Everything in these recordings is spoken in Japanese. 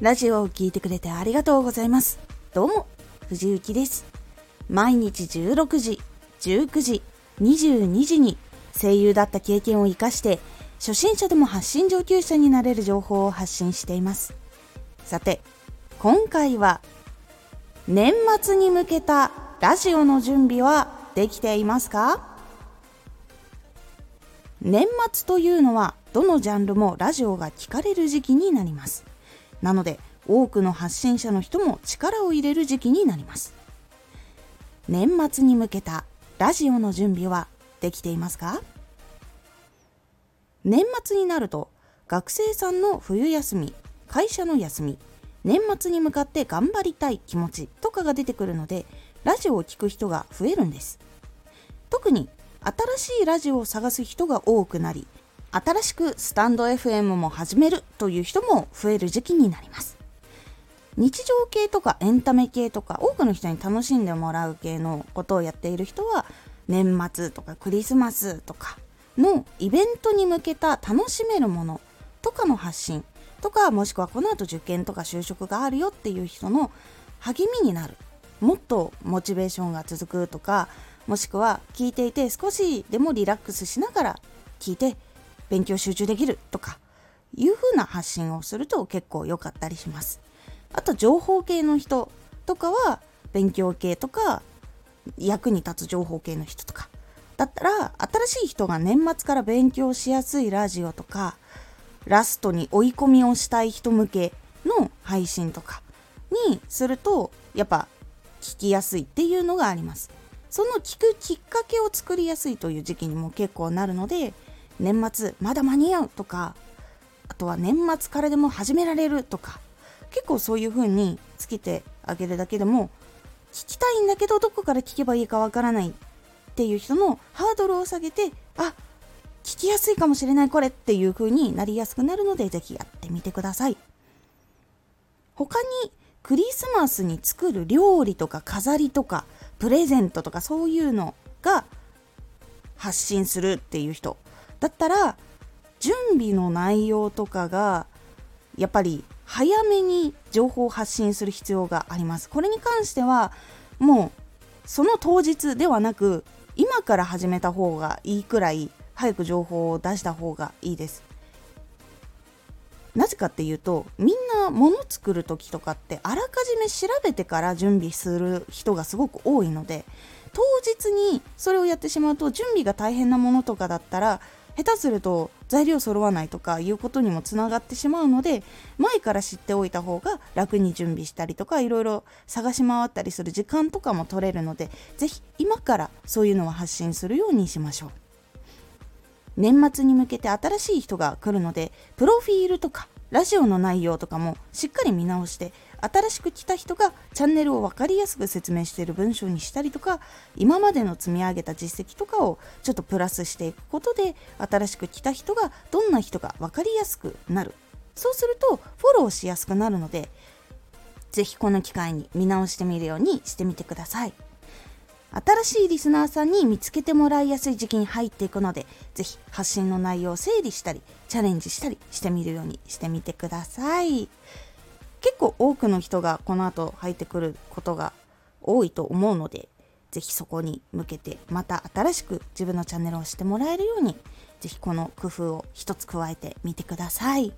ラジオを聴いてくれてありがとうございます。どうも、藤幸です。毎日16時、19時、22時に声優だった経験を活かして、初心者でも発信上級者になれる情報を発信しています。さて、今回は、年末に向けたラジオの準備はできていますか？年末というのはどのジャンルもラジオが聞かれる時期になります。なので多くの発信者の人も力を入れる時期になります。年末に向けたラジオの準備はできていますか？年末になると学生さんの冬休み会社の休み年末に向かって頑張りたい気持ちとかが出てくるのでラジオを聴く人が増えるんです。特に新しいラジオを探す人が多くなり新しくスタンド FM も始めるという人も増える時期になります。日常系とかエンタメ系とか多くの人に楽しんでもらう系のことをやっている人は年末とかクリスマスとかのイベントに向けた楽しめるものとかの発信とかもしくはこの後受験とか就職があるよっていう人の励みになる。もっとモチベーションが続くとかもしくは聞いていて少しでもリラックスしながら聞いて勉強集中できるとかいう風な発信をすると結構良かったりします。あと情報系の人とかは勉強系とか役に立つ情報系の人とかだったら新しい人が年末から勉強しやすいラジオとかラストに追い込みをしたい人向けの配信とかにするとやっぱ聞きやすいっていうのがありますその聞くきっかけを作りやすいという時期にも結構なるので年末まだ間に合うとかあとは年末からでも始められるとか結構そういう風につけてあげるだけでも聞きたいんだけどどこから聞けばいいかわからないっていう人のハードルを下げてあ聞きやすいかもしれないこれっていう風になりやすくなるのでぜひやってみてください。他にクリスマスに作る料理とか飾りとかプレゼントとかそういうのが発信するっていう人。だったら準備の内容とかがやっぱり早めに情報を発信する必要があります。これに関してはもうその当日ではなく今から始めた方がいいくらい早く情報を出した方がいいです。なぜかっていうとみんな物作る時とかってあらかじめ調べてから準備する人がすごく多いので当日にそれをやってしまうと準備が大変なものとかだったら下手すると材料揃わないとかいうことにもつながってしまうので前から知っておいた方が楽に準備したりとかいろいろ探し回ったりする時間とかも取れるので是非今からそういうのは発信するようにしましょう。年末に向けて新しい人が来るのでプロフィールとかラジオの内容とかもしっかり見直して新しく来た人がチャンネルを分かりやすく説明している文章にしたりとか今までの積み上げた実績とかをちょっとプラスしていくことで新しく来た人がどんな人か分かりやすくなるそうするとフォローしやすくなるので是非この機会に見直してみるようにしてみてください新しいリスナーさんに見つけてもらいやすい時期に入っていくので是非発信の内容を整理したりチャレンジしたりしてみるようにしてみてください。結構多くの人がこの後入ってくることが多いと思うので是非そこに向けてまた新しく自分のチャンネルをしてもらえるように是非この工夫を一つ加えてみてください。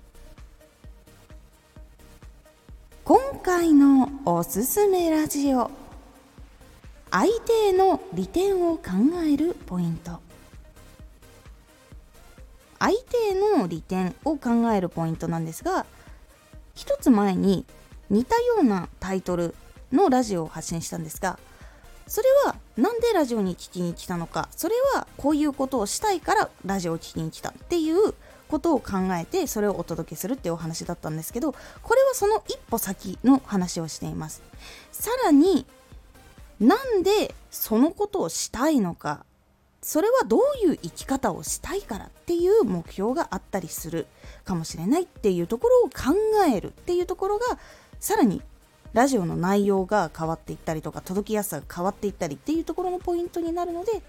今回のおすすめラジオ。相手への利点を考えるポイント。相手への利点を考えるポイントなんですが一つ前に似たようなタイトルのラジオを発信したんですがそれは何でラジオに聞きに来たのかそれはこういうことをしたいからラジオを聞きに来たっていうことを考えてそれをお届けするっていうお話だったんですけどこれはその一歩先の話をしています。さらになんでそのことをしたいのかそれはどういう生き方をしたいからっていう目標があったりするかもしれないっていうところを考えるっていうところがさらにラジオの内容が変わっていったりとか届きやすさが変わっていったりっていうところのポイントになるので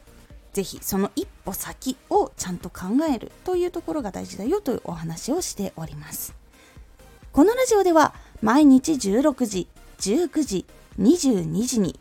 是非その一歩先をちゃんと考えるというところが大事だよというお話をしております。このラジオでは毎日16時、19時、22時に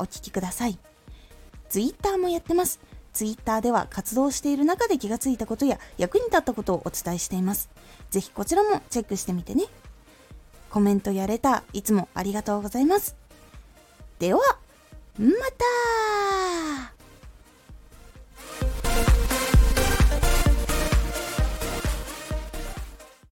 お聴きください。Twitter もやってます。Twitter では活動している中で気がついたことや役に立ったことをお伝えしています。ぜひこちらもチェックしてみてね。コメントやれたいつもありがとうございます。では、また